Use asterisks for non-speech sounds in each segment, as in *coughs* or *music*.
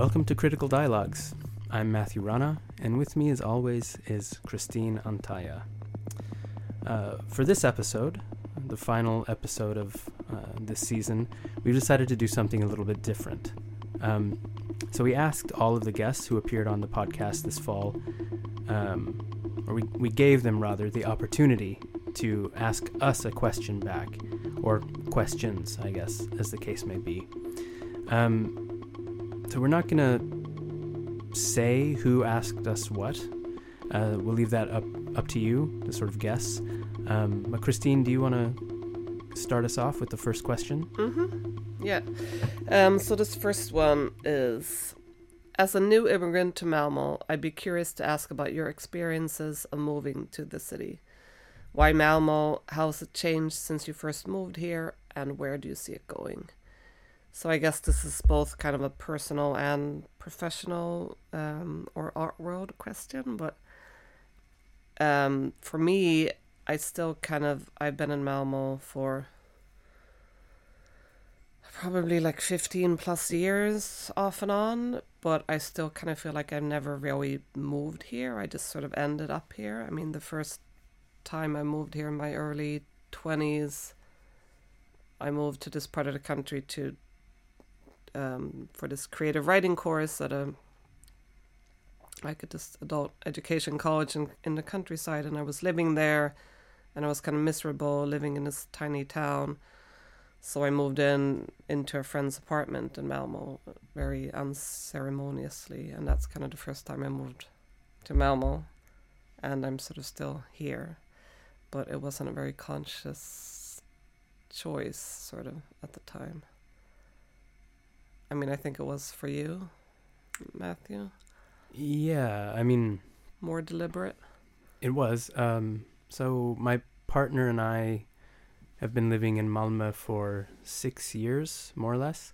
Welcome to Critical Dialogues. I'm Matthew Rana, and with me, as always, is Christine Antaya. Uh, for this episode, the final episode of uh, this season, we've decided to do something a little bit different. Um, so we asked all of the guests who appeared on the podcast this fall, um, or we, we gave them rather the opportunity to ask us a question back, or questions, I guess, as the case may be. Um, so we're not going to say who asked us what. Uh, we'll leave that up up to you to sort of guess. Um, but Christine, do you want to start us off with the first question? Mm-hmm. Yeah. Um, so this first one is As a new immigrant to Malmo, I'd be curious to ask about your experiences of moving to the city. Why Malmo? How has it changed since you first moved here? And where do you see it going? So I guess this is both kind of a personal and professional um, or art world question, but um, for me, I still kind of I've been in Malmo for probably like 15 plus years off and on, but I still kind of feel like I've never really moved here. I just sort of ended up here. I mean, the first time I moved here in my early 20s, I moved to this part of the country to um, for this creative writing course at a like at this adult education college in, in the countryside and I was living there and I was kind of miserable living in this tiny town. So I moved in into a friend's apartment in Malmo very unceremoniously and that's kind of the first time I moved to Malmo and I'm sort of still here. But it wasn't a very conscious choice sort of at the time. I mean, I think it was for you, Matthew. Yeah, I mean, more deliberate. It was. Um, so my partner and I have been living in Malmö for six years, more or less,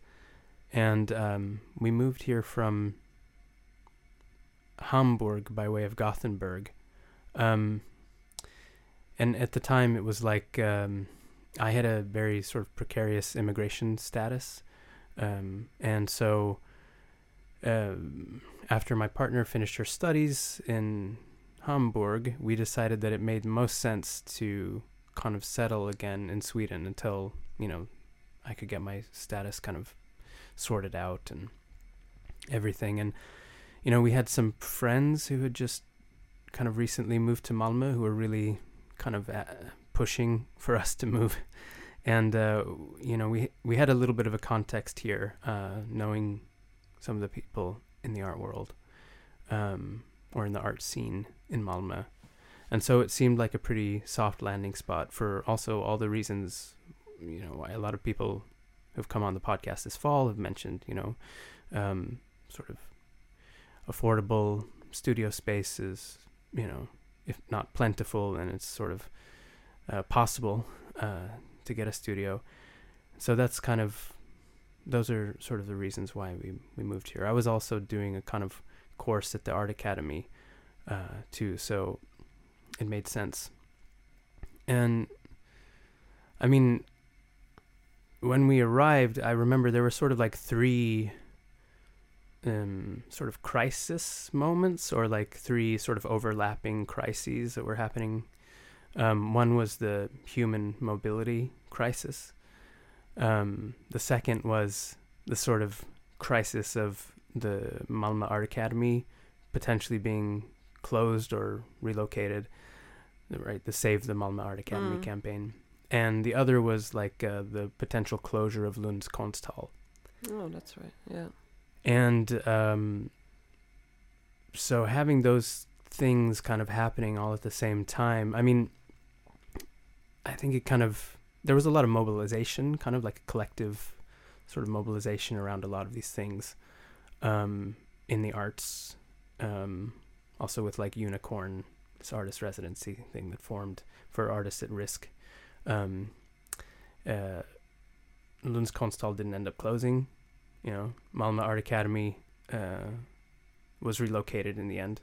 and um, we moved here from Hamburg by way of Gothenburg. Um, and at the time, it was like um, I had a very sort of precarious immigration status, um, and so. Um, after my partner finished her studies in Hamburg, we decided that it made most sense to kind of settle again in Sweden until, you know, I could get my status kind of sorted out and everything. And, you know, we had some friends who had just kind of recently moved to Malmö who were really kind of uh, pushing for us to move. And, uh, you know, we, we had a little bit of a context here, uh, knowing some of the people in the art world um, or in the art scene in Malmö. And so it seemed like a pretty soft landing spot for also all the reasons, you know, why a lot of people who've come on the podcast this fall have mentioned, you know, um, sort of affordable studio spaces, you know, if not plentiful, and it's sort of uh, possible uh, to get a studio. So that's kind of those are sort of the reasons why we we moved here. I was also doing a kind of course at the art academy uh, too, so it made sense. And I mean, when we arrived, I remember there were sort of like three um, sort of crisis moments, or like three sort of overlapping crises that were happening. Um, one was the human mobility crisis um, the second was the sort of crisis of the Malmö Art Academy potentially being closed or relocated, right? The Save the Malmö Art Academy mm. campaign. And the other was like uh, the potential closure of Lunds Konsthall. Oh, that's right. Yeah. And um, so having those things kind of happening all at the same time, I mean, I think it kind of there was a lot of mobilization, kind of like a collective sort of mobilization around a lot of these things um, in the arts. Um, also with like Unicorn, this artist residency thing that formed for artists at risk. Um, uh, didn't end up closing. You know, Malmö Art Academy uh, was relocated in the end.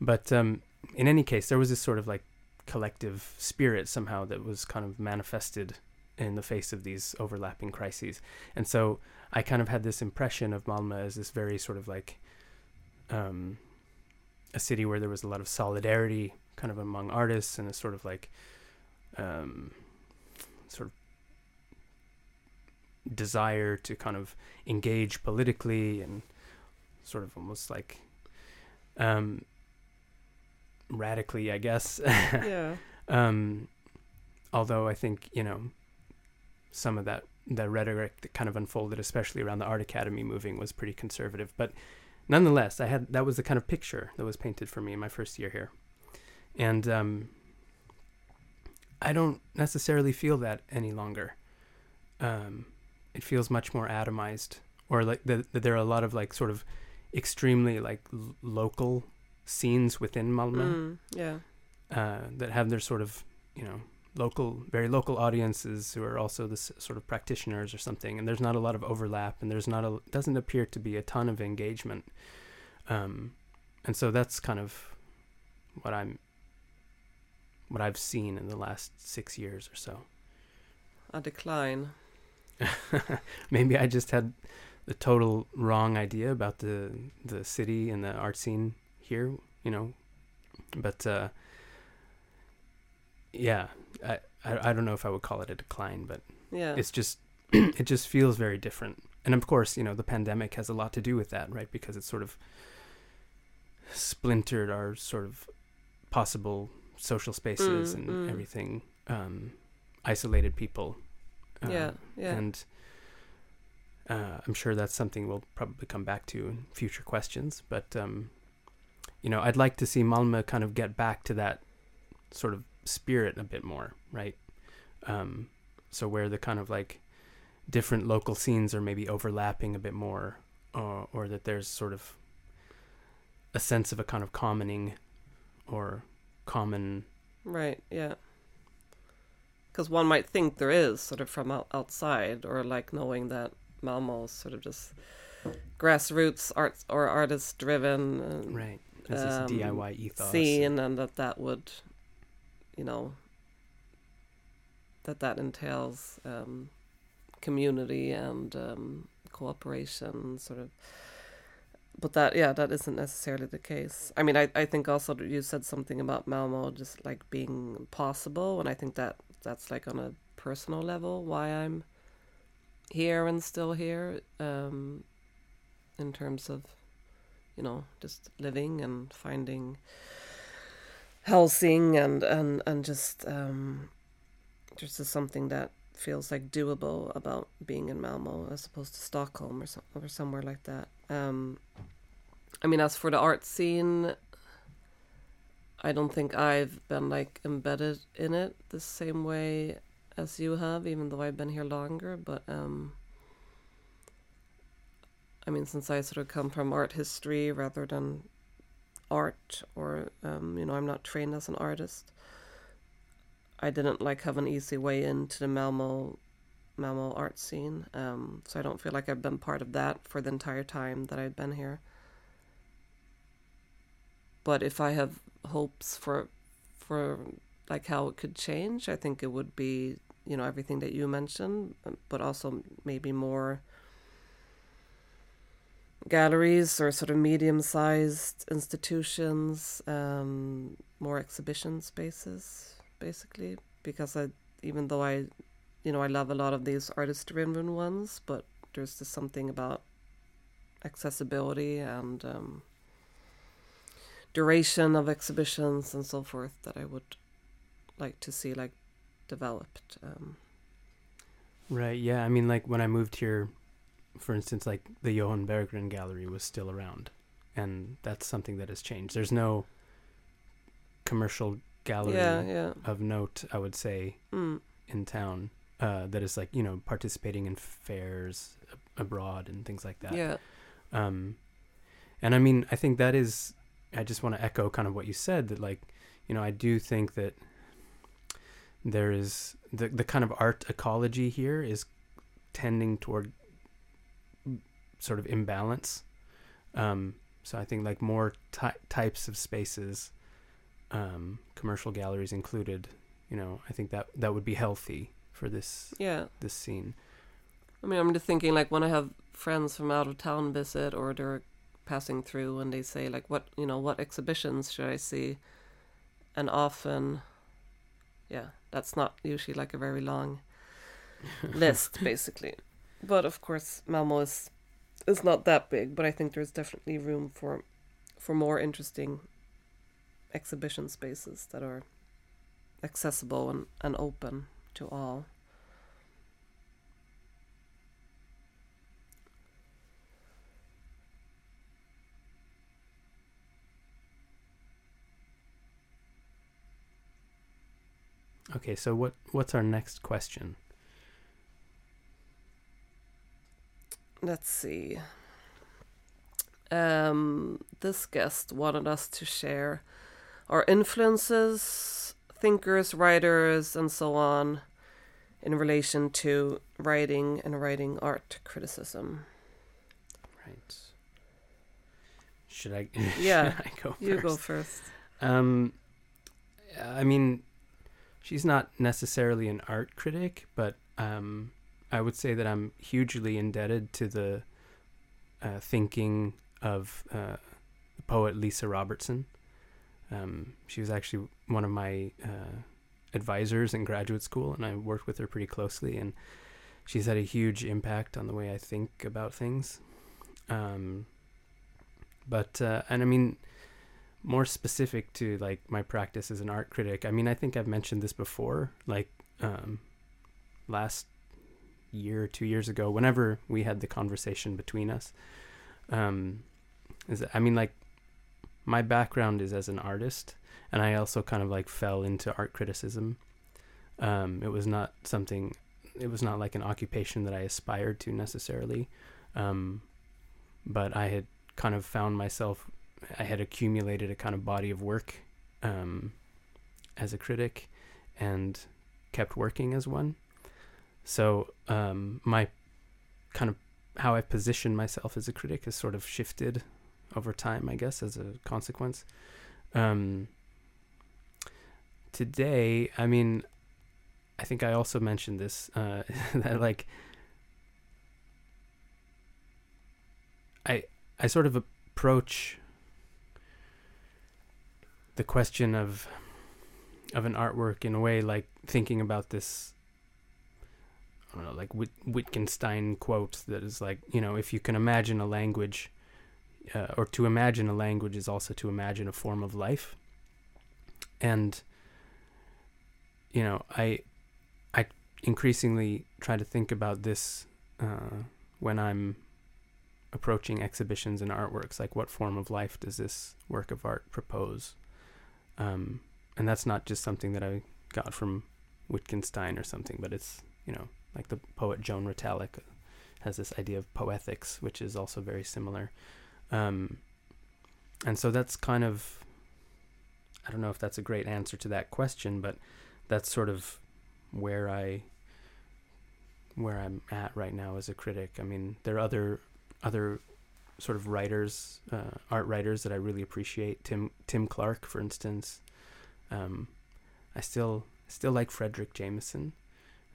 But um, in any case, there was this sort of like collective spirit somehow that was kind of manifested in the face of these overlapping crises. And so I kind of had this impression of Malmö as this very sort of like um, a city where there was a lot of solidarity kind of among artists and a sort of like um, sort of desire to kind of engage politically and sort of almost like um, radically, I guess. *laughs* yeah. um, although I think you know some of that the rhetoric that kind of unfolded, especially around the art academy moving, was pretty conservative. But nonetheless, I had that was the kind of picture that was painted for me in my first year here, and um, I don't necessarily feel that any longer. Um, it feels much more atomized, or like that the, there are a lot of like sort of extremely like l- local scenes within Malmö Mm, yeah. uh, that have their sort of you know local very local audiences who are also this sort of practitioners or something and there's not a lot of overlap and there's not a doesn't appear to be a ton of engagement um, and so that's kind of what i'm what i've seen in the last six years or so A decline. *laughs* maybe i just had the total wrong idea about the the city and the art scene here you know but uh yeah I, I i don't know if i would call it a decline but Yeah. it's just *clears throat* it just feels very different and of course you know the pandemic has a lot to do with that right because it's sort of splintered our sort of possible social spaces Mm, and mm. everything um isolated people uh, yeah. Yeah. and uh, I'm sure that's something we'll probably come back to in future questions. But um, you know, I'd like to see Malmö kind of get back to that sort of spirit a bit more, right? Um, so where the kind of like different local scenes are maybe overlapping a bit more, or or that there's sort of a sense of a kind of commoning or common Right, yeah. Because one might think there is sort of from outside, or like knowing that Malmo is sort of just grassroots arts or artist driven right. Um, DIY ethos. scene, and that that would, you know, that that entails um, community and um, cooperation, sort of. But that, yeah, that isn't necessarily the case. I mean, I, I think also you said something about Malmo just like being possible, and I think that that's like on a personal level why I'm here and still here, um, in terms of, you know, just living and finding housing and and and just um, just something that feels like doable about being in Malmo as opposed to Stockholm or or somewhere like that. Um, I mean, as for the art scene, I don't think I've been like embedded in it the same way as you have, even though I've been here longer. But um, I mean, since I sort of come from art history rather than art, or um, you know, I'm not trained as an artist. I didn't like have an easy way into the Malmo Malmo art scene, um, so I don't feel like I've been part of that for the entire time that I've been here. But if I have hopes for for like how it could change, I think it would be you know everything that you mentioned, but also maybe more galleries or sort of medium-sized institutions, um, more exhibition spaces, basically. Because I, even though I, you know, I love a lot of these artist-driven ones, but there's just something about accessibility and um, duration of exhibitions and so forth that I would like to see like developed. Um, Right. Yeah. I mean, like when I moved here, for instance, like the Johan Berggren Gallery was still around, and that's something that has changed. There's no commercial gallery yeah, yeah. of note, I would say, Mm, in town uh, that is like you know participating in fairs abroad and things like that. yeah. Um, and I mean, I think that is. I just want to echo kind of what you said that like, you know, I do think that there is the the kind of art ecology here is tending toward sort of imbalance. Um, so I think like more ty- types of spaces, um, commercial galleries included. You know, I think that that would be healthy. for this Yeah. this scene. I mean, I'm just thinking like when I have friends from out of town visit or they're passing through and they say like, what you know, what exhibitions should I see? And often, yeah, that's not usually like a very long *laughs* list, basically. But of course, Malmo is is not that big, but I think there's definitely room for for more interesting exhibition spaces that are accessible and, and open to all. Okay, so what what's our next question? Let's see. Um, this guest wanted us to share our influences, thinkers, writers, and so on in relation to writing and writing art criticism. Right. Should I? *laughs* Yeah, should I go You first? go first. Um, I mean, she's not necessarily an art critic, but um, I would say that I'm hugely indebted to the uh, thinking of uh, the poet Lisa Robertson. Um, she was actually one of my uh, advisors in graduate school, and I worked with her pretty closely. And she's had a huge impact on the way I think about things. Um, but uh, and I mean, more specific to like my practice as an art critic. I mean, I think I've mentioned this before, like um, last year, two years ago, whenever we had the conversation between us. Um, is that, I mean, like my background is as an artist, and I also kind of like fell into art criticism. Um, it was not something. It was not like an occupation that I aspired to necessarily, um, but I had kind of found myself I had accumulated a kind of body of work um, as a critic and kept working as one. So um, my kind of how I position myself as a critic has sort of shifted over time, I guess, as a consequence. Um, today, I mean, I think I also mentioned this uh, *laughs* that like I I sort of approach the question of of an artwork in a way like thinking about this I don't know like Wit- Wittgenstein quote that is like you know if you can imagine a language uh, or to imagine a language is also to imagine a form of life. And you know I I increasingly try to think about this uh, when I'm approaching exhibitions and artworks like what form of life does this work of art propose? Um, and that's not just something that I got from Wittgenstein or something, but it's you know like the poet Joan Retallack has this idea of poetics, which is also very similar. Um, and so that's kind of I don't know if that's a great answer to that question, but that's sort of where I where I'm at right now as a critic. I mean, there are other other sort of writers, uh, art writers that I really appreciate. Tim Tim Clark, for instance. Um, I still still like Fredric Jameson.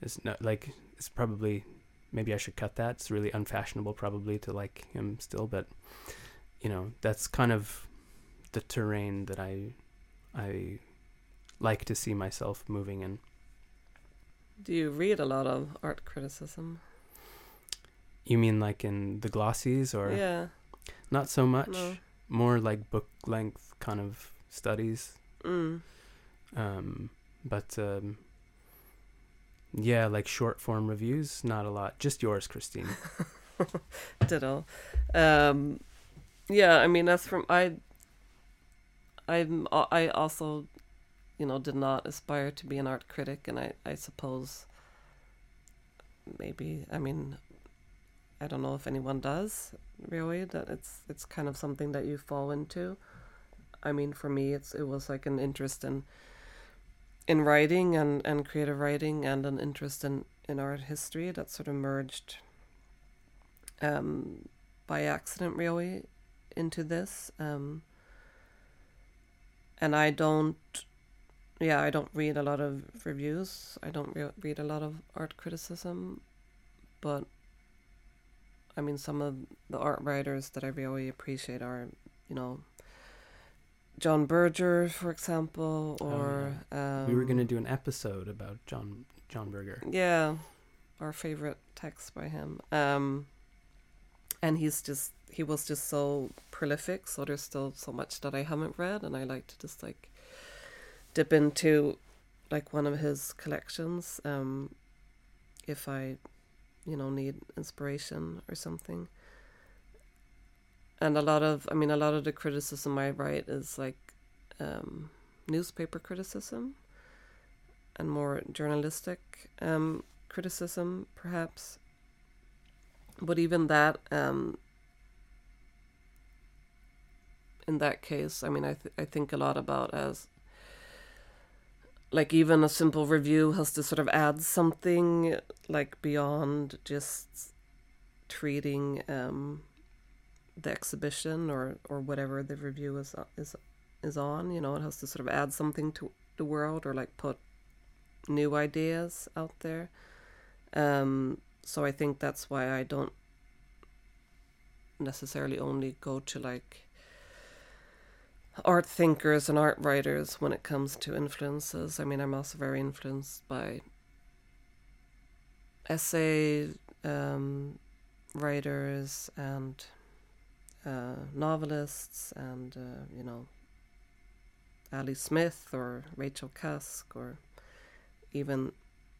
It's not like it's probably maybe I should cut that. It's really unfashionable probably to like him still, but you know that's kind of the terrain that I I like to see myself moving in. Do you read a lot of art criticism? You mean like in the glossies or yeah. not so much? No. More like book length kind of studies. Mm. Um, but um, yeah, like short form reviews, not a lot. Just yours, Christine. *laughs* Ditto. Um, yeah, I mean that's from I. I'm uh, I also, you know, did not aspire to be an art critic, and I I suppose. Maybe I mean, I don't know if anyone does really. That it's it's kind of something that you fall into. I mean, for me, it's it was like an interest in. In writing and, and creative writing and an interest in, in art history that sort of merged um, by accident really into this um, and i don't yeah, I don't read a lot of reviews. I don't re- read a lot of art criticism, but I mean, some of the art writers that I really appreciate are, you know, John Berger, for example, or Oh, um, we were going to do an episode about John John Berger. yeah, our favorite text by him. Um, and he's just he was just so prolific. So there's still so much that I haven't read, and I like to just like dip into like one of his collections um, if I, you know, need inspiration or something. And a lot of, I mean, a lot of the criticism I write is like um, newspaper criticism and more journalistic um, criticism, perhaps. But even that, um, in that case, I mean, I th- I think a lot about as like even a simple review has to sort of add something like beyond just treating um, the exhibition or or whatever the review is is is on. You know, it has to sort of add something to the world or like put new ideas out there. Um, so I think that's why I don't necessarily only go to like art thinkers and art writers when it comes to influences. I mean, I'm also very influenced by essay um, writers and uh, novelists and, uh, you know, Ali Smith or Rachel Cusk or even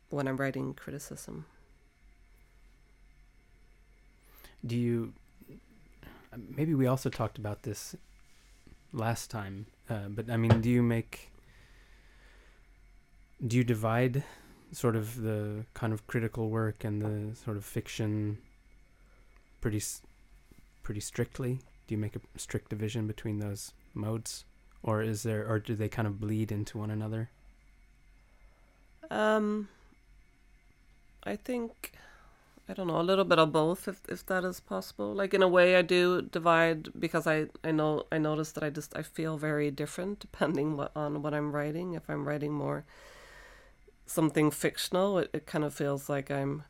when I'm writing criticism. Do you? Maybe we also talked about this last time, uh, but I mean, do you make? Do you divide sort of the kind of critical work and the sort of fiction pretty, pretty strictly? Do you make a strict division between those modes, or is there, or do they kind of bleed into one another? Um, I think I don't know a little bit of both, if if that is possible. Like in a way, I do divide because I I know I notice that I just I feel very different *laughs* depending what, on what I'm writing. If I'm writing more something fictional, it, it kind of feels like I'm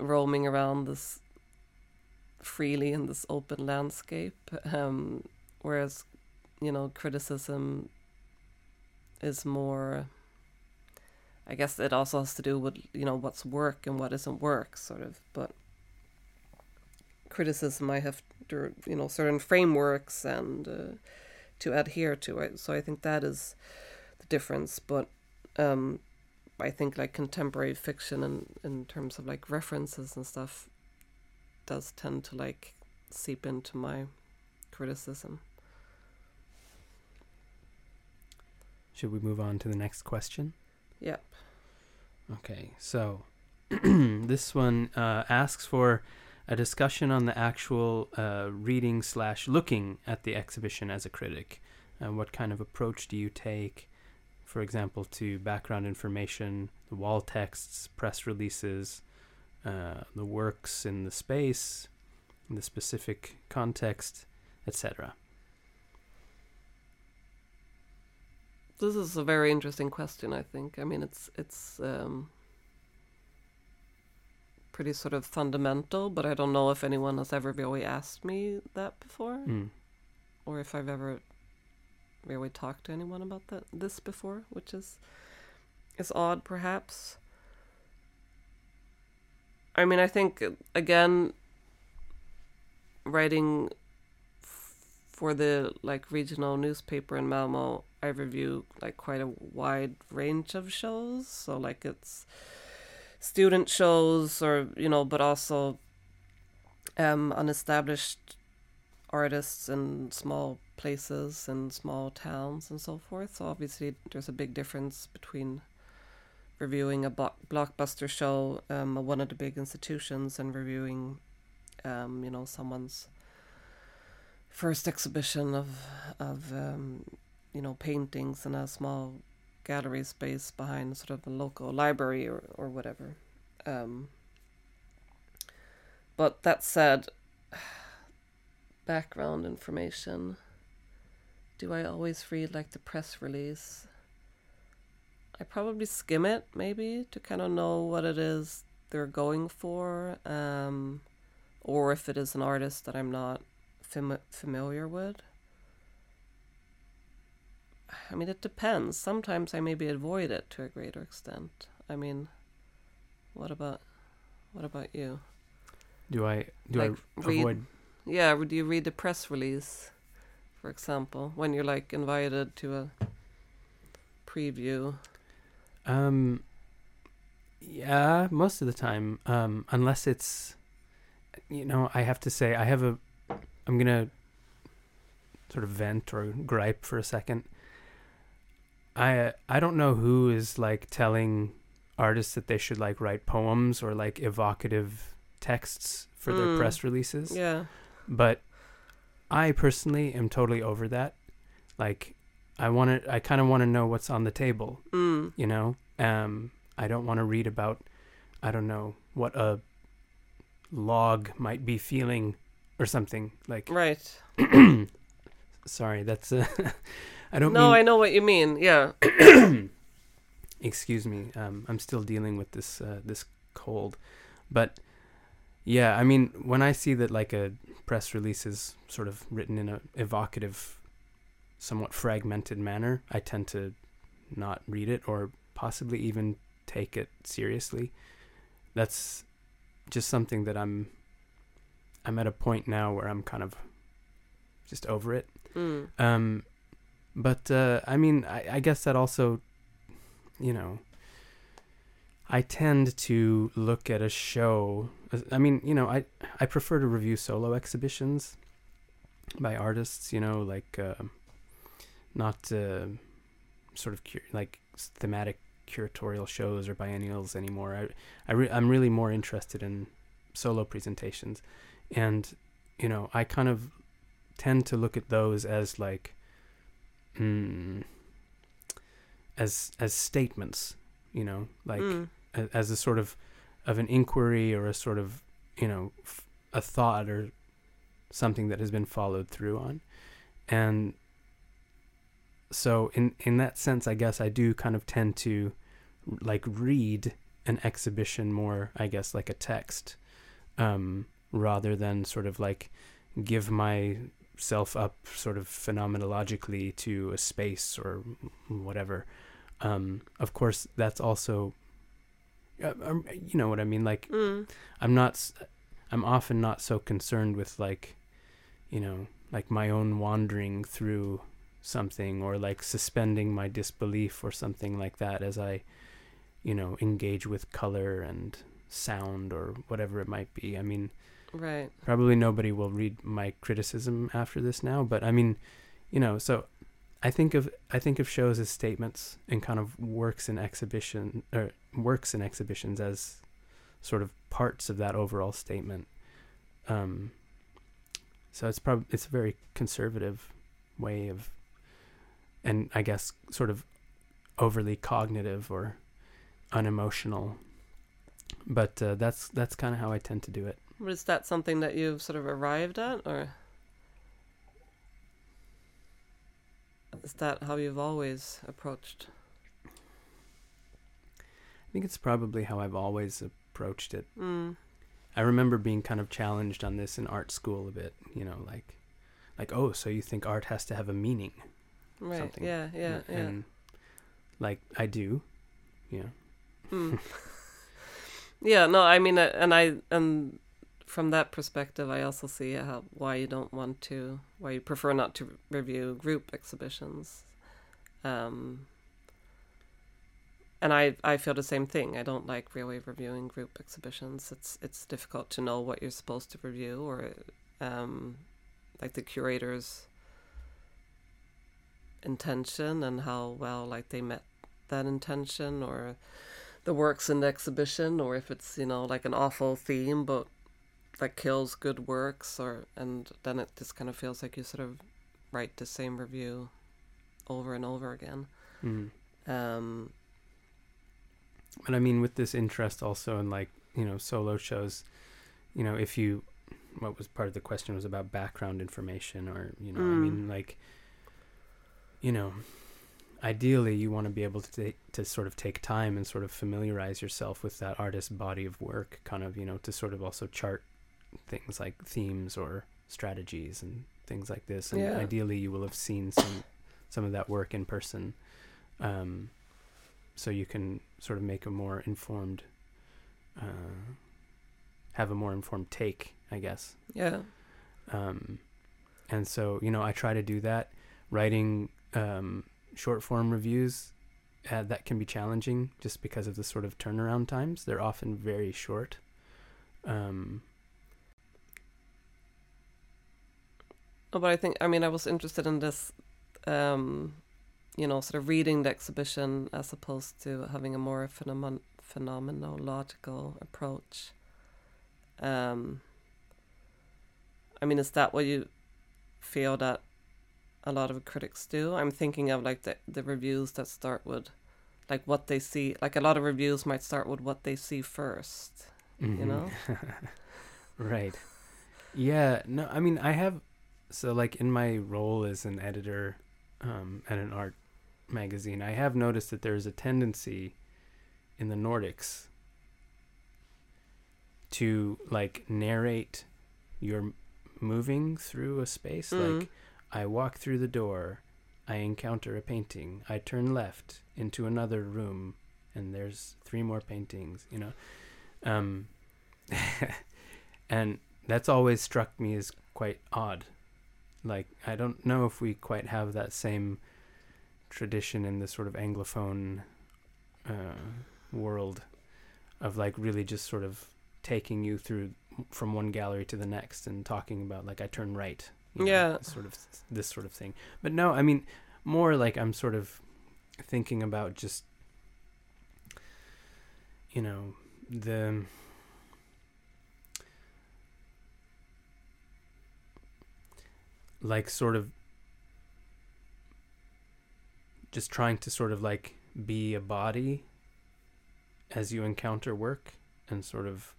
roaming around this freely in this open landscape. Um, whereas, you know, criticism is more I guess it also has to do with you know what's work and what isn't work, sort of. But criticism, I have to, you know certain frameworks and uh, to adhere to it. So I think that is the difference. But um, I think like contemporary fiction and in terms of like references and stuff does tend to like seep into my criticism. Should we move on to the next question? Yep. Okay, so *clears throat* this one uh, asks for a discussion on the actual uh, reading slash looking at the exhibition as a critic. Uh, what kind of approach do you take, for example, to background information, the wall texts, press releases, uh, the works in the space, in the specific context, etc. This is a very interesting question. I think. I mean, it's it's um, pretty sort of fundamental, but I don't know if anyone has ever really asked me that before, Mm. or if I've ever really talked to anyone about that this before, which is is odd, perhaps. I mean, I think again, writing f- for the like regional newspaper in Malmo, I review like quite a wide range of shows. So like it's student shows or you know, but also um unestablished artists in small places and small towns and so forth. So obviously there's a big difference between reviewing a block- blockbuster show um, at one of the big institutions and reviewing um, you know someone's first exhibition of of um, you know paintings in a small gallery space behind sort of a local library or, or whatever. Um, but that said *sighs* background information. Do i always read like the press release I probably skim it maybe to kind of know what it is they're going for, um, or if it is an artist that I'm not fam- familiar with. I mean, it depends. Sometimes I maybe avoid it to a greater extent. I mean, what about what about you? Do I do Like, I read- avoid? Yeah, do you read the press release, for example, when you're like invited to a preview? Um, yeah, most of the time. Um, unless it's, you know, I have to say I have a. I'm gonna sort of vent or gripe for a second. I I don't know who is like telling artists that they should like write poems or like evocative texts for their Mm. press releases. Yeah. but I personally am totally over that. Like, I want to, I kind of want to know what's on the table, Mm. you know? Um, I don't want to read about, I don't know, what a log might be feeling or something. Like, Right. *clears throat* sorry, that's, uh, *laughs* I don't No, I know what you mean. Yeah. *coughs* excuse me, um, I'm still dealing with this, uh, this cold. But, yeah, I mean, when I see that, like, a press release is sort of written in a evocative, somewhat fragmented manner, I tend to not read it or possibly even take it seriously. That's just something that I'm I'm at a point now where I'm kind of just over it. Mm. Um, but uh, I mean, I, I guess that also, you know, I tend to look at a show. I mean, you know, I I prefer to review solo exhibitions by artists. You know, like uh, not uh, sort of cur- like thematic curatorial shows or biennials anymore. I I re- I'm really more interested in solo presentations, and you know, I kind of tend to look at those as like mm, as as statements you know like Mm. a- as a sort of of an inquiry or a sort of you know f- a thought or something that has been followed through on and so in in that sense i guess i do kind of tend to like read an exhibition more i guess like a text um rather than sort of like give myself up sort of phenomenologically to a space or whatever um of course that's also uh, um, you know what i mean like Mm. i'm not I'm often not so concerned with like you know like my own wandering through something or like suspending my disbelief or something like that as i you know engage with color and sound or whatever it might be i mean Right. probably nobody will read my criticism after this now but i mean you know so i think of i think of shows as statements and kind of works in exhibition or works in exhibitions as sort of parts of that overall statement um so it's probably it's a very conservative way of and i guess sort of overly cognitive or unemotional but uh, that's that's kind of how i tend to do it But is that something that you've sort of arrived at, or is that how you've always approached? I think it's probably how I've always approached it. Mm. I remember being kind of challenged on this in art school a bit, you know, like like oh, so you think art has to have a meaning. Right. Something. Yeah. Yeah. Yeah. And like I do, yeah. Mm. *laughs* *laughs* yeah. No. I mean, uh, and I and from that perspective, I also see how why you don't want to, why you prefer not to review group exhibitions. Um. And I, I feel the same thing. I don't like really reviewing group exhibitions. It's it's difficult to know what you're supposed to review or um, like the curator's intention and how well like they met that intention or the works in the exhibition or if it's you know like an awful theme but that kills good works or and then it just kind of feels like you sort of write the same review over and over again Mm. um But I mean, with this interest also in like you know solo shows, you know, if you what was part of the question was about background information or you know, I Mm. mean, like you know, ideally you want to be able to take, to sort of take time and sort of familiarize yourself with that artist's body of work kind of you know to sort of also chart things like themes or strategies and things like this and Yeah. ideally you will have seen some some of that work in person um, so you can sort of make a more informed uh, have a more informed take i guess Yeah. um, and so you know i try to do that writing um, short form reviews uh, that can be challenging just because of the sort of turnaround times they're often very short um, Oh, but I think I mean I was interested in this, um, you know, sort of reading the exhibition as opposed to having a more phenomen- phenomenological approach. Um, I mean, is that what you feel that a lot of critics do? I'm thinking of like the the reviews that start with, like what they see. Like a lot of reviews might start with what they see first. You mhm. know? *laughs* right yeah no i mean i have so like in my role as an editor um, at an art magazine i have noticed that there's a tendency in the nordics to like narrate your moving through a space Mm. like i walk through the door. I encounter a painting. I turn left into another room and there's three more paintings you know? Um *laughs* and that's always struck me as quite odd. Like i don't know if we quite have that same tradition in the sort of anglophone uh, world of like really just sort of taking you through from one gallery to the next and talking about like I turn right. You know, Yeah. Sort of this sort of thing. But no, I mean more like I'm sort of thinking about just you know the like sort of just trying to sort of like be a body as you encounter work and sort of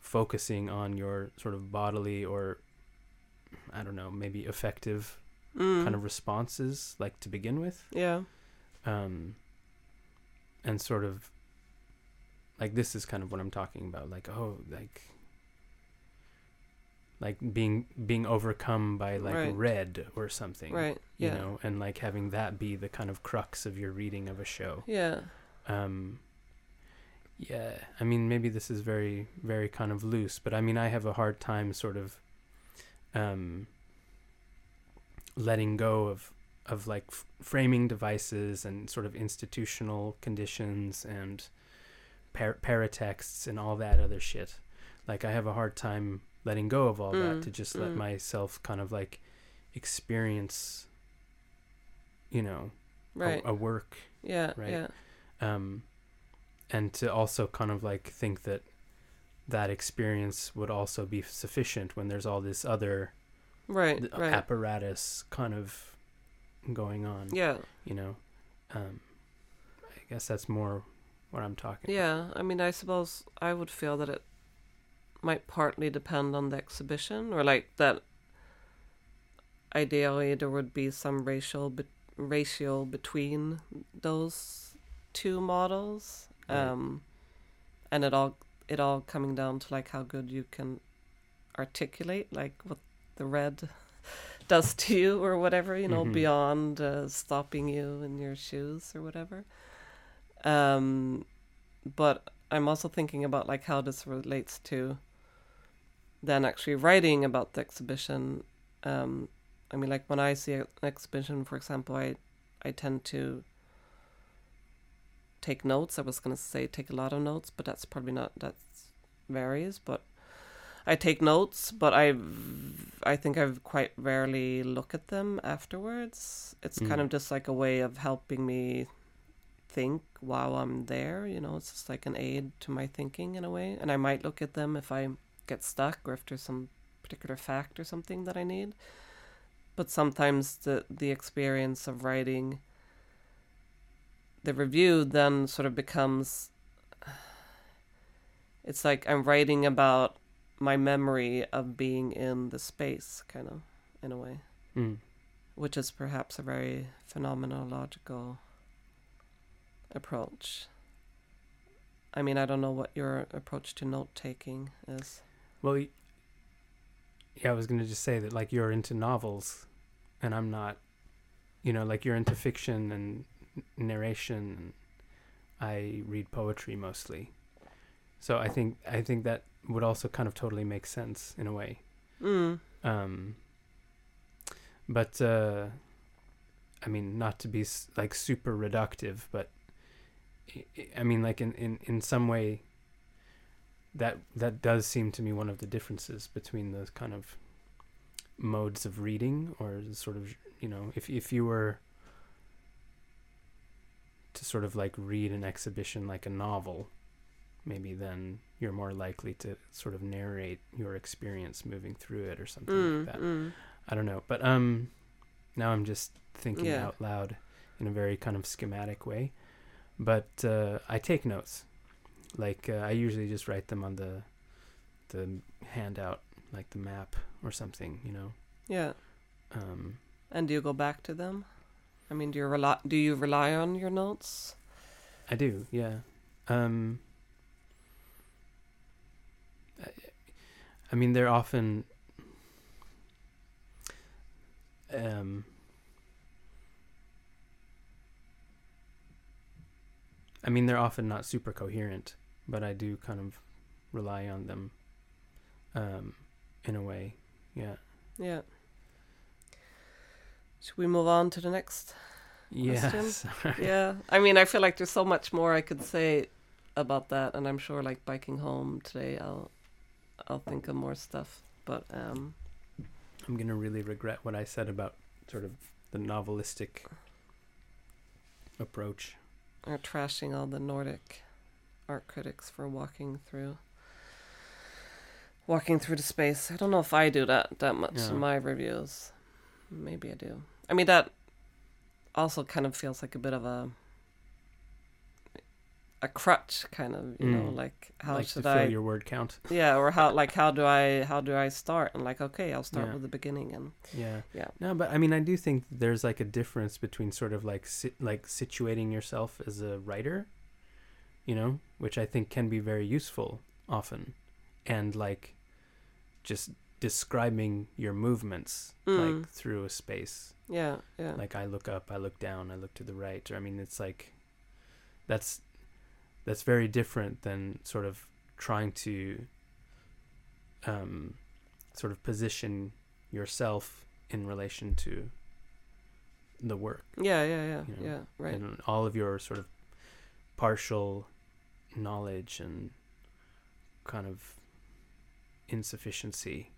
focusing on your sort of bodily or I don't know, maybe affective Mm. kind of responses like to begin with. yeah. Um and sort of like this is kind of what I'm talking about like oh like like being being overcome by like Right. red or something Right. you Yeah. know and like having that be the kind of crux of your reading of a show Yeah. um yeah i mean maybe this is very very kind of loose but i mean i have a hard time sort of um letting go of of like f- framing devices and sort of institutional conditions and par- paratexts and all that other shit like i have a hard time letting go of all that Mm, to just let mm. myself kind of like experience you know a- Right. a work yeah. right. Yeah. um, and to also kind of like think that that experience would also be sufficient when there's all this other Right. th- Right. apparatus kind of going on yeah. you know um, i guess that's more what i'm talking Yeah, I mean, I suppose I would feel that it might partly depend on the exhibition, or like that. Ideally, there would be some racial be- ratio between those two models, Right. um, and it all it all coming down to like how good you can articulate like what the red *laughs* does to you or whatever you know Mhm. beyond uh, stopping you in your shoes or whatever um but i'm also thinking about like how this relates to then actually writing about the exhibition um i mean like when i see an exhibition for example i i tend to take notes i was going to say take a lot of notes but that's probably not that varies but i take notes but i i think i quite rarely look at them afterwards it's kind Mm. of just like a way of helping me think while I'm there. You know, it's just like an aid to my thinking in a way. And I might look at them if I get stuck or if there's some particular fact or something that I need. But sometimes the the experience of writing the review then sort of becomes it's like I'm writing about my memory of being in the space kind of in a way mm. which is perhaps a very phenomenological approach. I mean, I don't know what your approach to note taking is. Well, yeah, I was gonna just say that like you're into novels, and I'm not. You know, like you're into fiction and narration. I read poetry mostly, so I think I think that would also kind of totally make sense in a way. Mm. Um, but uh, I mean, not to be like super reductive, but I- mean, like in, in, in some way, that that does seem to me one of the differences between those kind of modes of reading, or sort of you know, if if you were to sort of like read an exhibition like a novel, maybe then you're more likely to sort of narrate your experience moving through it or something Mm, like that. mm. I don't know, but um, now I'm just thinking Yeah. out loud in a very kind of schematic way. But uh, I take notes, like uh, I usually just write them on the the handout, like the map or something, you know. Yeah. Um, And do you go back to them? I mean, do you rely do you rely on your notes? I do, yeah. Um, I, I mean, they're often. Um, I mean, they're often not super coherent, but I do kind of rely on them. Um, in a way, yeah. Yeah. Should we move on to the next? Yes. *laughs* yeah. I mean, I feel like there's so much more I could say about that, and I'm sure, like biking home today, I'll I'll think of more stuff. But um, I'm gonna really regret what I said about sort of the novelistic approach. Or trashing all the Nordic art critics for walking through walking through the space. I don't know if I do that that much Yeah. in my reviews. Maybe I do. I mean that also kind of feels like a bit of a a crutch kind of, you know, Mm. like how like to should fill I your word count. Yeah, or how like how do I how do I start? And like okay, I'll start Yeah. with the beginning and Yeah. Yeah. No, but I mean, I do think there's like a difference between sort of like si- like situating yourself as a writer, you know, which I think can be very useful often, and like just describing your movements Mm. like through a space. yeah, yeah. Like I look up, I look down, I look to the right. Or I mean, it's like that's that's very different than sort of trying to um, sort of position yourself in relation to the work yeah, yeah, yeah, you know, yeah, right. and all of your sort of partial knowledge and kind of insufficiency.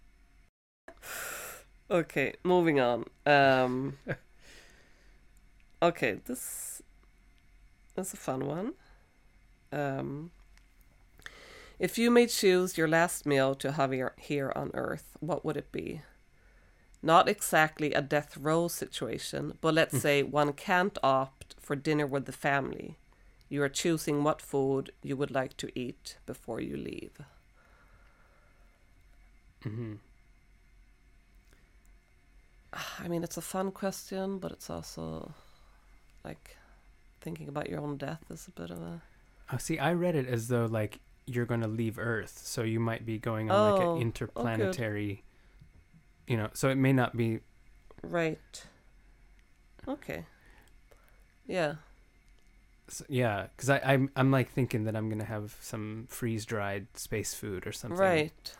*sighs* Okay, moving on. Um, *laughs* okay, this is a fun one. Um, if you may choose your last meal to have here, on Earth, what would it be? Not exactly a death row situation, but let's say one can't opt for dinner with the family. You are choosing what food you would like to eat before you leave. hmm *sighs* I mean, it's a fun question, but it's also like thinking about your own death is a bit of a. Oh, see, I read it as though like you're going to leave Earth, so you might be going on like Oh, oh an interplanetary. You know, so it may not be. Right. Okay. Yeah. s yeah, because I I'm I'm like thinking that I'm gonna have some freeze dried space food or something. Right.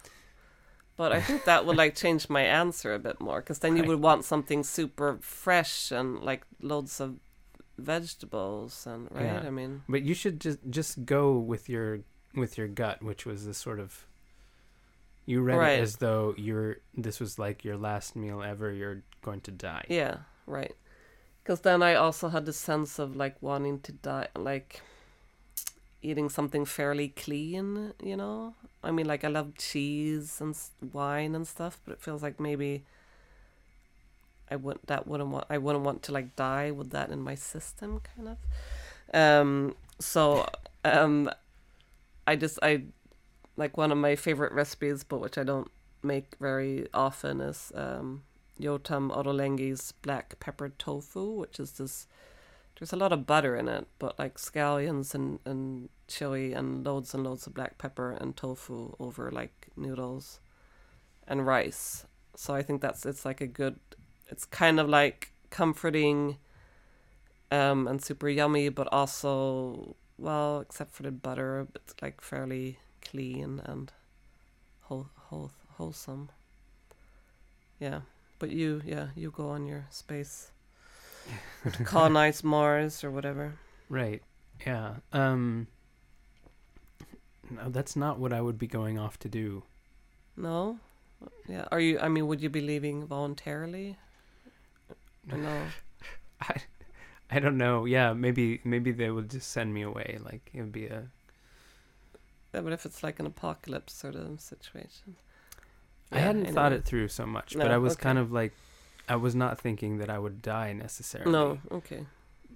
But I think that would like change my answer a bit more because then you Right. would want something super fresh and like loads of vegetables and right. Yeah. I mean, But you should just just go with your with your gut, which was this sort of. You read Right. it as though you're. This was like your last meal ever. You're going to die. yeah, right. Because then I also had the sense of like wanting to die, like eating something fairly clean, you know? I mean, like I love cheese and wine and stuff, but it feels like maybe I wouldn't that wouldn't want I wouldn't want to like die with that in my system, kind of. Um. So, um, I just I like one of my favorite recipes, but which I don't make very often is um Yotam Ottolenghi's black peppered tofu, which is this. There's a lot of butter in it, but like scallions and, and chili and loads and loads of black pepper and tofu over like noodles and rice. So I think that's it's like a good. It's kind of like comforting um, and super yummy, but also well, except for the butter, it's like fairly clean and whole, whole, wholesome. Yeah, but you, yeah, you go on your space to *laughs* colonize Mars or whatever. Right. Yeah. Um. No, that's not what I would be going off to do. No, yeah. Are you? I mean, would you be leaving voluntarily? No. *laughs* I, I don't know. Yeah, maybe maybe they would just send me away. Like it would be a. Yeah, but if it's like an apocalypse sort of situation. I hadn't thought it through so much, but No, I was okay. kind of like, I was not thinking that I would die necessarily. No. Okay.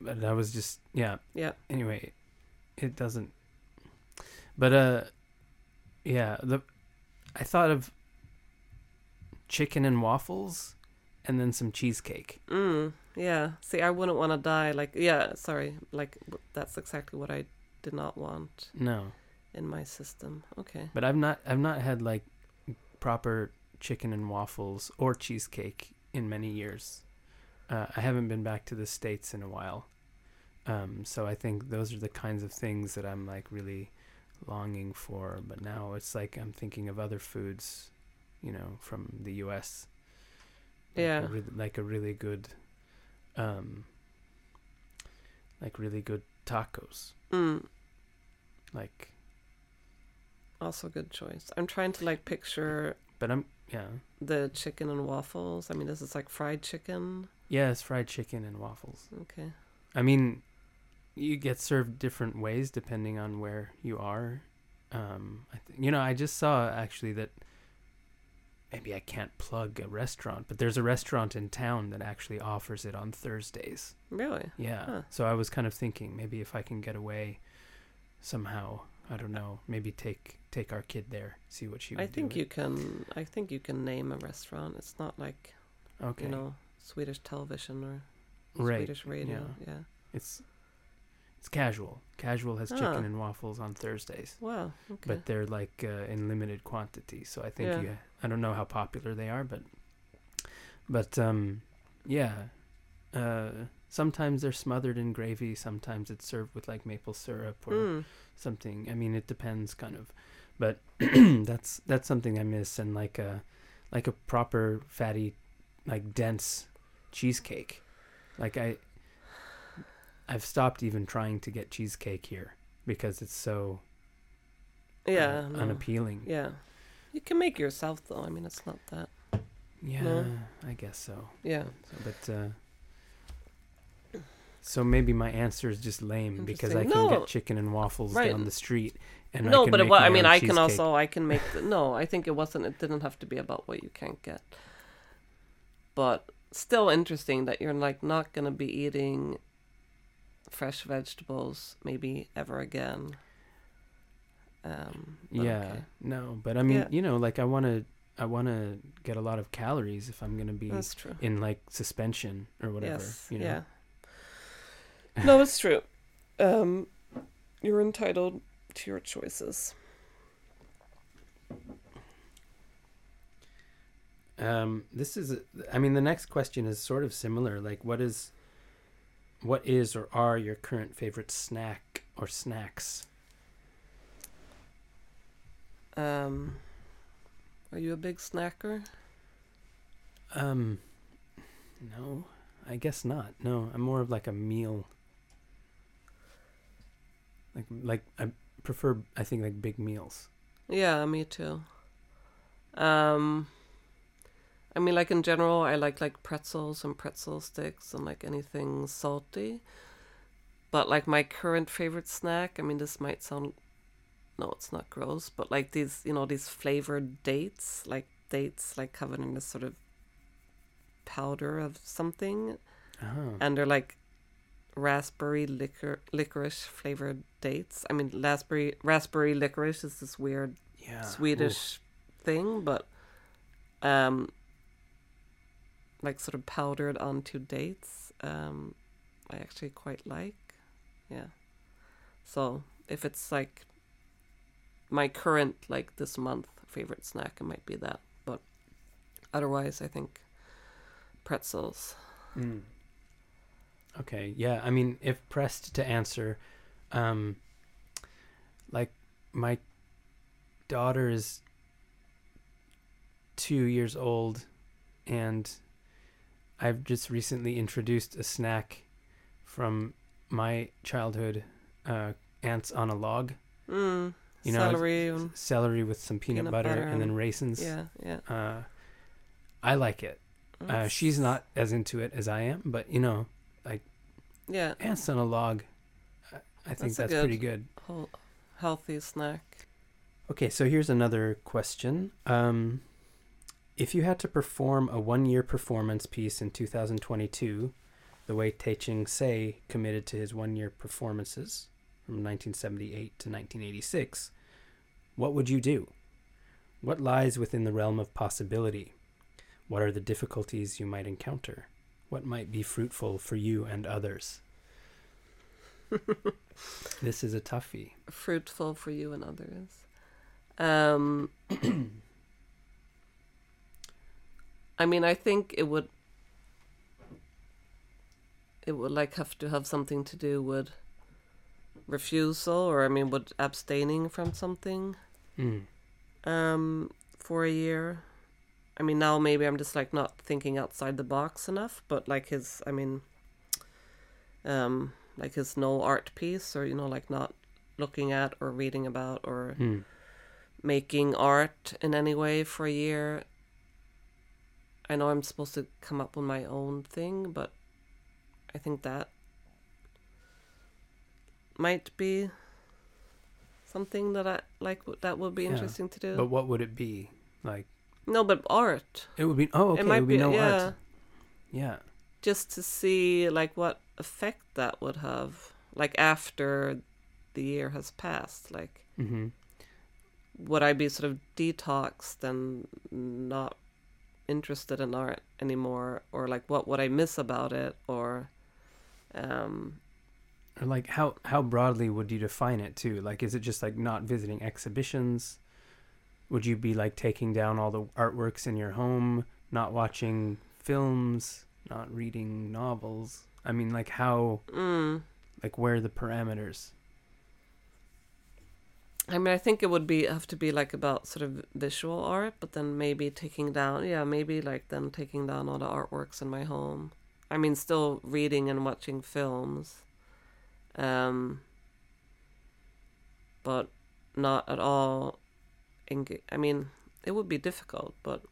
but I was just yeah. Yeah. Anyway, it doesn't. But uh, yeah. The I thought of chicken and waffles, and then some cheesecake. Mm, yeah. See, I wouldn't want to die. Like, yeah. Sorry. Like, that's exactly what I did not want No, in my system. Okay. but I've not I've not had like proper chicken and waffles or cheesecake in many years. Uh, I haven't been back to the states in a while, um, so I think those are the kinds of things that I'm like really longing for. But now it's like I'm thinking of other foods, you know, from the U.S. Like Yeah. a really, like a really good, um, like really good tacos, Mm, like. also good choice. I'm trying to like picture But I'm yeah. the chicken and waffles. I mean, this is like fried chicken. Yeah, it's fried chicken and waffles. Okay. I mean, you get served different ways depending on where you are. Um, I th- you know, I just saw actually that maybe I can't plug a restaurant, but there's a restaurant in town that actually offers it on Thursdays. Really? Yeah. Huh. So I was kind of thinking maybe if I can get away somehow, I don't know, maybe take take our kid there, see what she would I think do. you can. I think you can name a restaurant. It's not like Okay. you know Swedish television or right. Swedish radio. Yeah. It's it's casual. Casual has Ah. chicken and waffles on Thursdays. Wow. Okay. but they're like uh, in limited quantity. So I think Yeah. you, I don't know how popular they are, but but um, yeah. Uh, sometimes they're smothered in gravy. Sometimes it's served with like maple syrup or Mm. something. I mean, it depends, kind of. But *clears throat* that's that's something I miss, and like a like a proper fatty, like dense cheesecake. Like I, I've stopped even trying to get cheesecake here because it's so uh, Yeah. no. unappealing. Yeah. You can make yourself though. I mean, it's not that. Yeah, No. I guess so. Yeah. So, but uh, so maybe my answer is just lame because I can No. get chicken and waffles Right. down the street, and I no, can but it, make wa- my I mean, I can also I can make. The, no, I think it wasn't. It didn't have to be about what you can't get. But still interesting that you're like not gonna be eating fresh vegetables maybe ever again. Um, Yeah, okay. no, but I mean, Yeah. you know, like I want to, I want to get a lot of calories if I'm gonna be in like suspension or whatever. yes, you know? yeah. No, it's true. Um, you're entitled to your choices. Um, this is, a- I mean, the next question is sort of similar. Like, what is, what is or are your current favorite snack or snacks? Um, are you a big snacker? Um, no, I guess not. No, I'm more of like a meal. Like, like I prefer, I think, like big meals. Yeah, me too. Um, I mean, like in general, I like like pretzels and pretzel sticks and like anything salty. But like my current favorite snack, I mean, this might sound, no, it's not gross, but like these, you know, these flavored dates, like dates like covered in this sort of powder of something, Oh, and they're like raspberry liquor licorice flavored dates. I mean, raspberry raspberry licorice is this weird yeah. Swedish thing, but um, like sort of powdered onto dates, um, I actually quite like. Yeah. So if it's like my current like this month favorite snack, it might be that. But otherwise, I think pretzels. Mm. Okay, yeah. I mean, if pressed to answer, um, like my daughter is two years old, and I've just recently introduced a snack from my childhood, uh, ants on a log. Mm, You know, celery. Celery with some peanut, Peanut butter, butter and then raisins. yeah, yeah. Uh, I like it. Uh, she's not as into it as I am, but you know, Yeah, ants on a log. I- I think That's that's, pretty good. whole healthy snack. Okay, so here's another question. Um, if you had to perform a one-year performance piece in 2022, the way Tehching Hsieh committed to his one-year performances from 1978 to 1986, what would you do? What lies within the realm of possibility? What are the difficulties you might encounter? What might be fruitful for you and others? *laughs* this is a toughie. Fruitful for you and others. Um, *clears throat* I mean, I think it would. It would like have to have something to do with refusal, or I mean, with abstaining from something. Mm. um for a year i mean now maybe i'm just like not thinking outside the box enough but like his i mean um like his no art piece or you know like not looking at or reading about or Mm. making art in any way for a year i know i'm supposed to come up with my own thing but i think that might be something that i like that would be Yeah, interesting to do But what would it be? Like no but art it would be oh okay, it it, might would be, no yeah art. Yeah. just to see like what effect that would have like after the year has passed like Mm-hmm. would i be sort of detoxed and not interested in art anymore or like what would i miss about it or um Or like how how broadly would you define it too? Like is it just like not visiting exhibitions? Would you be like taking down all the artworks in your home, not watching films, not reading novels? I mean like how mm, like where are the parameters? I mean, I think it would be have to be like about sort of visual art, but then maybe taking down, yeah, maybe like then taking down all the artworks in my home. I mean, still reading and watching films, um, but not at all. I mean, it would be difficult, but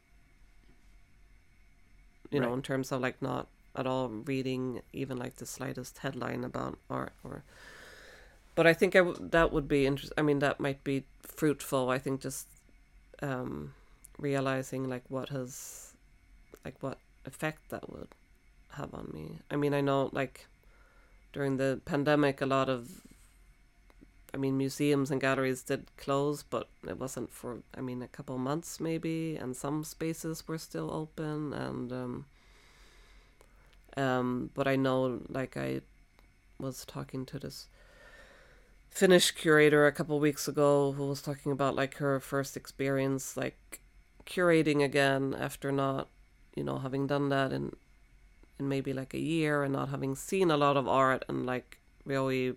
you know, in terms of like not at all reading even like the slightest headline about art or but I think I w- that would be interesting. I mean, that might be fruitful. I think just um, realizing like what has, like what effect that would have on me. I mean, I know like during the pandemic, a lot of, I mean, museums and galleries did close, but it wasn't for. I mean, a couple months maybe, and some spaces were still open, and um, um, but I know like I was talking to this Finnish curator a couple weeks ago who was talking about like her first experience like curating again after not you know having done that in in maybe like a year and not having seen a lot of art and like really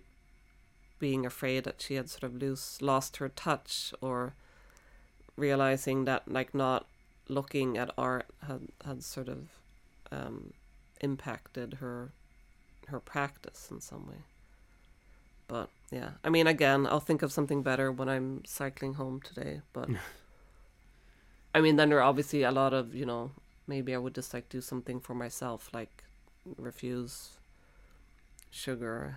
being afraid that she had sort of lose lost her touch or realizing that like not looking at art had had sort of um, impacted her her practice in some way. But yeah. I mean again i'll think of something better when i'm cycling home today but *laughs* i mean then there are obviously a lot of you know maybe i would just like do something for myself like refuse sugar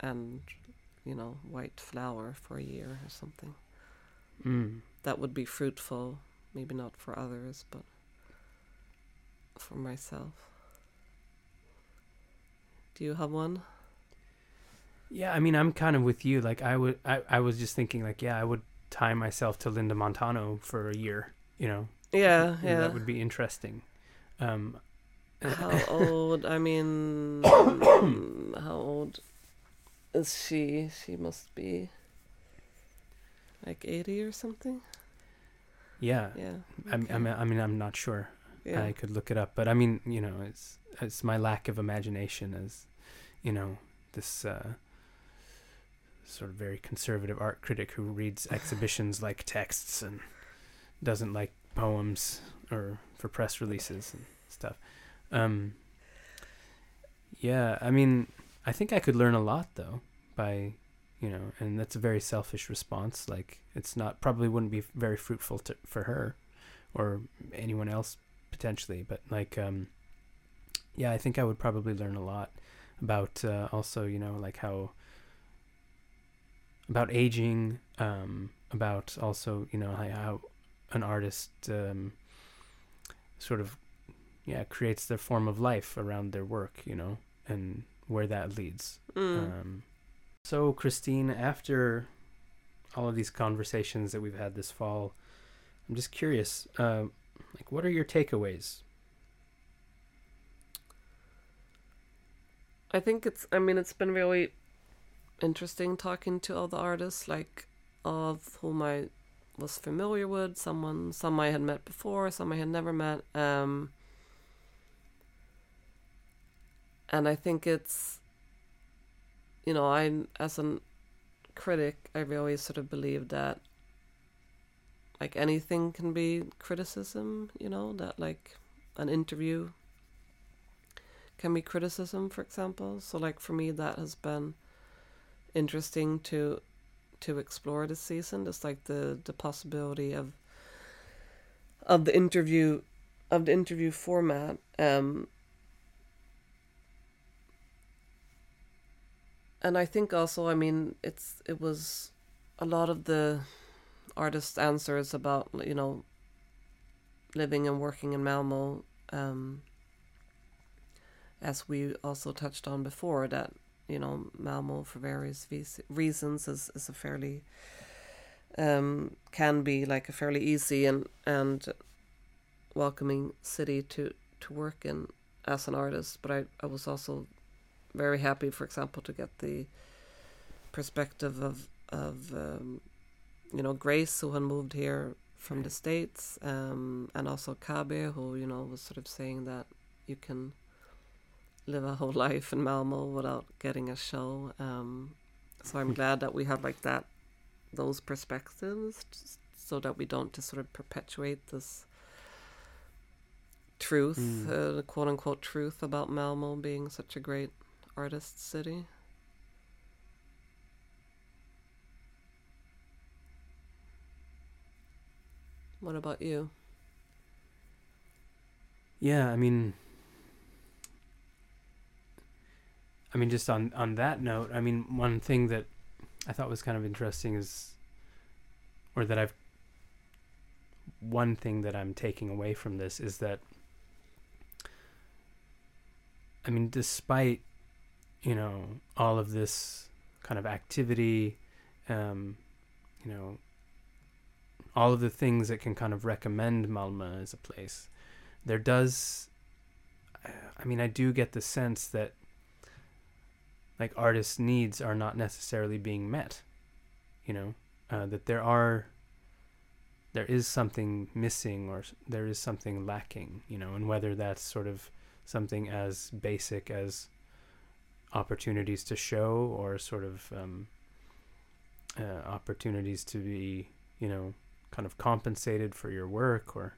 and you know white flour for a year or something Mm. that would be fruitful maybe not for others but for myself do you have one Yeah, I mean, I'm kind of with you. Like, I would, I, I was just thinking, like, yeah, I would tie myself to Linda Montano for a year. You know, yeah yeah that would be interesting. Um, How *laughs* old? I mean, *coughs* how old is she? She must be like 80 or something. yeah, Yeah. I'm. I'm, I mean, I'm not sure. yeah. I could look it up, but I mean, you know, it's it's my lack of imagination as, you know, this uh, sort of very conservative art critic who reads *sighs* exhibitions like texts and doesn't like poems or for press releases and stuff. Um, yeah, I mean, I think I could learn a lot though by, you know, and that's a very selfish response. Like, it's not probably wouldn't be very fruitful to, for her or anyone else potentially but like um yeah i think i would probably learn a lot about uh, also you know like how about aging um about also you know how, how an artist um sort of yeah creates their form of life around their work you know and where that leads Mm. um so christine after all of these conversations that we've had this fall i'm just curious uh like what are your takeaways I think it's. I mean, it's been really interesting talking to all the artists, like of whom I was familiar with. Someone, some I had met before, some I had never met. Um, and I think it's, you know, I'm as an critic, I've always sort of believed that, like anything can be criticism. You know that like an interview can be criticism for example so like for me that has been interesting to to explore this season just like the the possibility of of the interview of the interview format um and i think also i mean it's it was a lot of the artists answers about you know living and working in malmö um as we also touched on before, that you know Malmö for various reasons is is a fairly um, can be like a fairly easy and and welcoming city to to work in as an artist. But I I was also very happy, for example, to get the perspective of of um, you know Grace who had moved here from the states, um, and also Kabe who you know was sort of saying that you can live a whole *laughs* life in Malmö without getting a show. Um, so I'm glad that we have like that, those perspectives, so that we don't just sort of perpetuate this truth, Mm. uh, quote unquote truth about Malmö being such a great artist city. What about you? Yeah, I mean, I mean, just on on that note, I mean, one thing that I thought was kind of interesting is, or that I've, one thing that I'm taking away from this is that, I mean, despite, you know, all of this kind of activity, um, you know, all of the things that can kind of recommend Malmö as a place there does i mean i do get the sense that like artists needs are not necessarily being met you know uh, that there are there is something missing or there is something lacking you know and whether that's sort of something as basic as opportunities to show or sort of um, uh, opportunities to be you know kind of compensated for your work or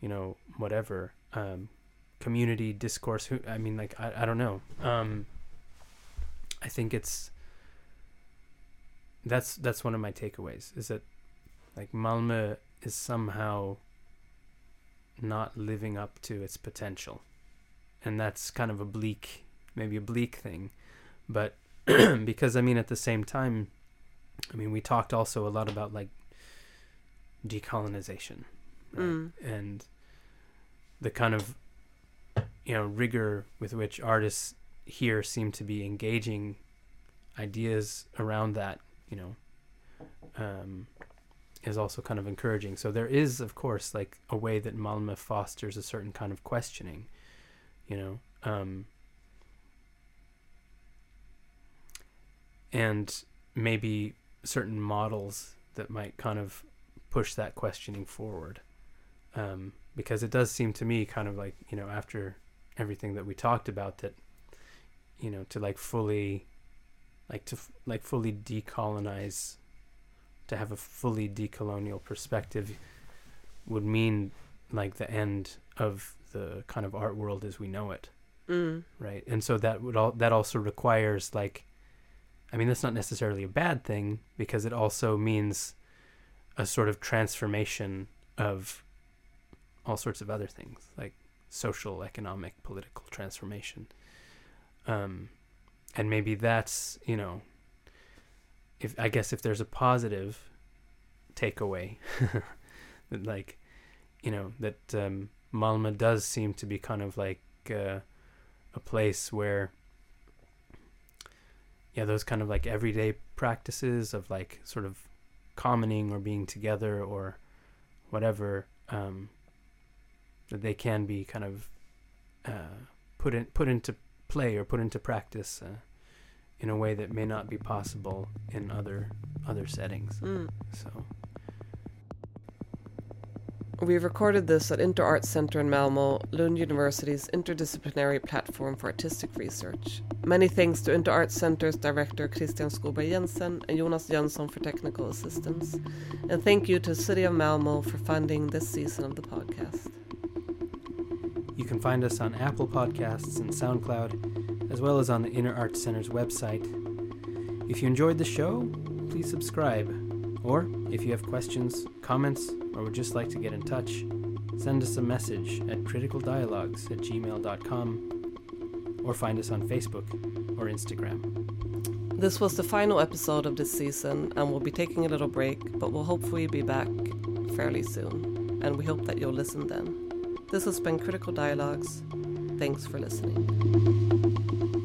you know whatever um community discourse who i mean like i, I don't know. Um i think it's that's that's one of my takeaways is that like malmö is somehow not living up to its potential. And that's kind of a bleak maybe a bleak thing but *clears throat* because i mean at the same time i mean we talked also a lot about like decolonization right? Mm. and the kind of you know rigor with which artists here seem to be engaging ideas around that you know um, is also kind of encouraging. So there is, of course, like a way that Malmö fosters a certain kind of questioning, you know, um, and maybe certain models that might kind of push that questioning forward. Um, because it does seem to me kind of like, you know, after everything that we talked about that, you know, to like fully, like to f- like fully decolonize, to have a fully decolonial perspective would mean like the end of the kind of art world as we know it Mm. right and so that would all that also requires like i mean that's not necessarily a bad thing because it also means a sort of transformation of all sorts of other things like social economic political transformation. Um and maybe that's you know if i guess if there's a positive takeaway *laughs* that like you know that um malmö does seem to be kind of like uh a place where yeah those kind of like everyday practices of like sort of commoning or being together or whatever um that they can be kind of uh put in put into play or put into practice uh, in a way that may not be possible in other other settings Mm. so We recorded this at Inter Art Center in Malmö, Lund University's interdisciplinary platform for artistic research. Many thanks to Inter Art Center's director Christian Skovbjerg Jensen and Jonas Jönsson for technical assistance. And thank you to City of Malmö for funding this season of the podcast. You can find us on Apple Podcasts and SoundCloud, as well as on the Inter Arts Center's website. If you enjoyed the show, please subscribe. Or, if you have questions, comments, or would just like to get in touch, send us a message at criticaldialogues at gmail.com or find us on Facebook or Instagram. This was the final episode of this season, and we'll be taking a little break, but we'll hopefully be back fairly soon. And we hope that you'll listen then. This has been Critical Dialogues. Thanks for listening.